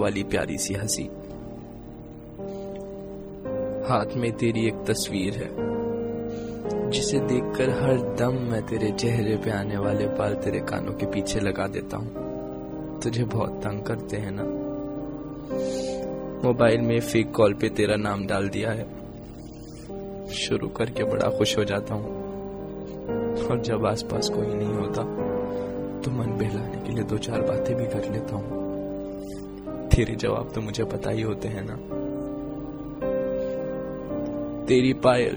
वाली प्यारी सी हँसी। हाथ में तेरी एक तस्वीर है, जिसे देखकर हर दम मैं तेरे चेहरे पे आने वाले बाल तेरे कानों के पीछे लगा देता हूँ। तुझे बहुत तंग करते हैं ना? मोबाइल में फेक कॉल पे तेरा नाम डाल दिया है। शुरू करके बड़ा खुश हो जाता हूँ। और जब आसपास कोई नहीं होता तो मन बहलाने के लिए दो चार बातें भी कर लेता हूँ। तेरे जवाब तो मुझे पता ही होते हैं ना। तेरी पायल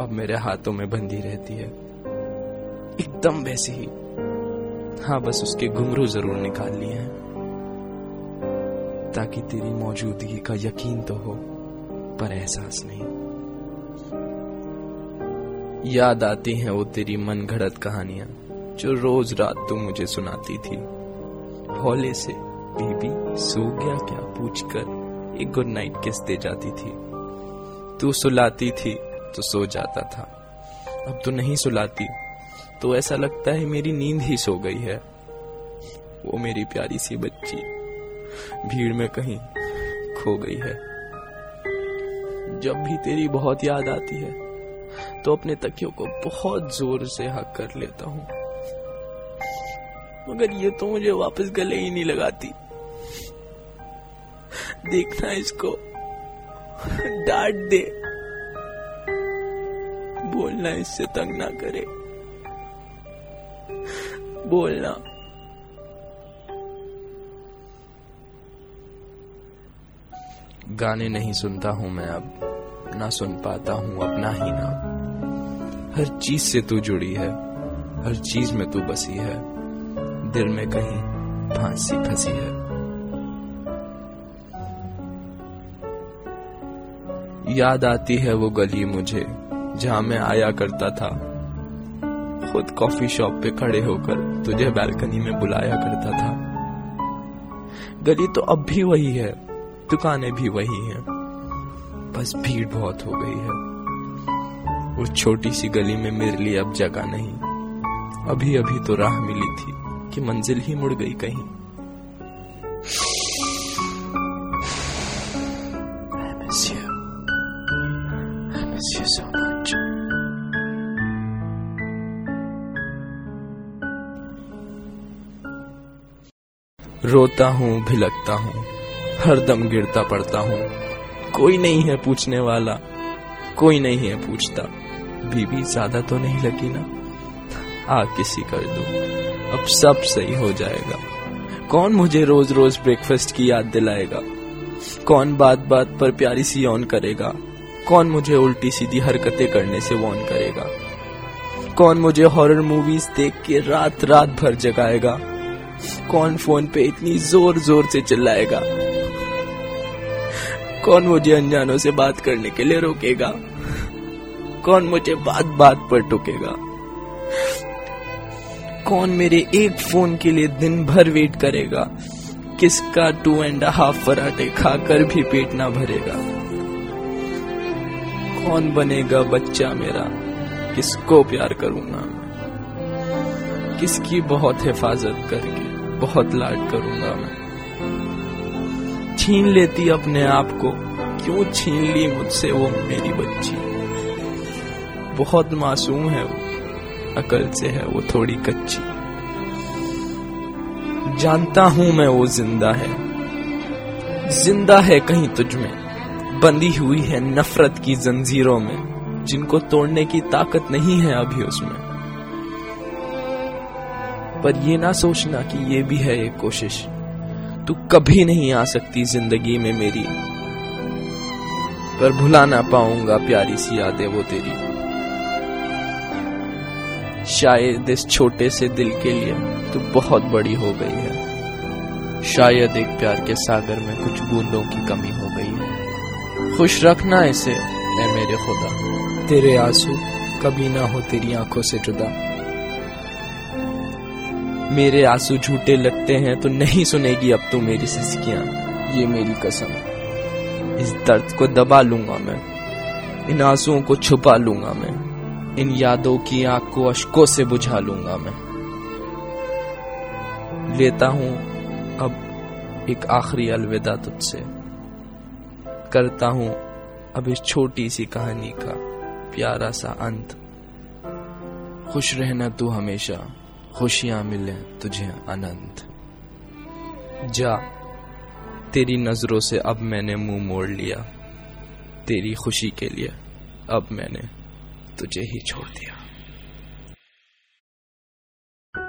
अब मेरे हाथों में बंधी रहती है। एकदम वैसे ही। हाँ बस उसके घुंघरू ज़रूर निकाल लिए हैं। ताकि तेरी मौजूदगी का यकीन तो हो, पर एहसास नहीं। याद आती हैं वो तेरी मन घड़त कहानियाँ, जो रोज रात तू मुझे सुनाती थी। हौले से बीबी सो गया क्या पूछकर? एक गुड नाइट किस दे जाती थी। तू सुलाती थी तो सो जाता था। अब तो नहीं सुलाती तो ऐसा लगता है मेरी नींद ही सो गई है। वो मेरी प्यारी सी बच्ची भीड़ में कहीं खो गई है। जब भी तेरी बहुत याद आती है तो अपने तकियों को बहुत ज़ोर से हक कर लेता हूँ। मगर ये तो मुझे वापस गले ही नहीं लगाती। देखना इसको। डांट दे। बोलना इससे तंग ना करे। बोलना। गाने नहीं सुनता हूँ मैं अब। ना सुन पाता हूँ अपना ही नाम। हर चीज़ से तू जुड़ी है। हर चीज़ में तू बसी है। दिल में कहीं फांसी फंसी है। याद आती है वो गली मुझे, जहाँ मैं आया करता था। खुद कॉफ़ी शॉप पे खड़े होकर तुझे बालकनी में बुलाया करता था। गली तो अब भी वही है, दुकानें भी वही हैं, बस भीड़ बहुत हो गई है। उस छोटी सी गली में मेरे लिए अब जगह नहीं। अभी अभी तो राह मिली थी कि मंजिल ही मुड़ गई कहीं। I miss you. रोता हूँ, भिलकता हूँ हर दम गिरता पड़ता हूँ। कोई नहीं है पूछने वाला, कोई नहीं है पूछता। बीबी ज़्यादा तो नहीं लगी ना? आ, किसी कर दो। अब सब सही हो जाएगा। कौन मुझे रोज रोज ब्रेकफास्ट की याद दिलाएगा? कौन बात बात पर प्यारी सी ऑन करेगा? कौन मुझे उल्टी सीधी हरकतें करने से वॉन करेगा? कौन मुझे हॉरर मूवीज़ देख के रात रात भर जगाएगा? कौन फ़ोन पे इतनी ज़ोर ज़ोर से चिल्लाएगा? कौन मुझे अनजानों से बात करने के लिए रोकेगा? कौन मुझे बात बात पर टोकेगा? कौन मेरे एक फ़ोन के लिए दिन भर वेट करेगा? किसका टू एंड हाफ़ पराठे खाकर भी पेट ना भरेगा? कौन बनेगा बच्चा मेरा? किसको प्यार करूँगा? किसकी बहुत हिफाजत करके, बहुत लाड करूँगा मैं? छीन लेती अपने आप को। क्यों छीन ली मुझसे वो मेरी बच्ची? बहुत मासूम है वो, अकल से है वो थोड़ी कच्ची। जानता हूँ मैं वो ज़िंदा है। ज़िंदा है कहीं तुझ में। बंदी हुई है नफरत की जंजीरों में, जिनको तोड़ने की ताकत नहीं है अभी उसमें। पर ये ना सोचना कि ये भी है एक कोशिश। तू कभी नहीं आ सकती ज़िंदगी में मेरी। पर भुला ना पाऊँगा प्यारी सी यादें वो तेरी। शायद इस छोटे से दिल के लिए तू बहुत बड़ी हो गई है। शायद एक प्यार के सागर में कुछ बूंदों की कमी हो गई है। खुश रखना इसे, ऐ मेरे खुदा। तेरे आँसू कभी ना हो तेरी आँखों से जुदा। मेरे आँसू झूठे लगते हैं तो नहीं सुनेगी अब तू मेरी सिसकियाँ। ये मेरी कसम। इस दर्द को दबा लूँगा मैं। इन आंसुओं को छुपा लूँगा मैं। इन यादों की आग को अशकों से बुझा लूँगा मैं। लेता हूँ अब एक आखिरी अलविदा तुझसे। करता हूँ अब इस छोटी सी कहानी का प्यारा सा अंत। खुश रहना तू हमेशा, खुशियाँ मिले तुझे अनंत। जा, तेरी नज़रों से अब मैंने मुँह मोड़ लिया, तेरी खुशी के लिए अब मैंने तुझे ही छोड़ दिया।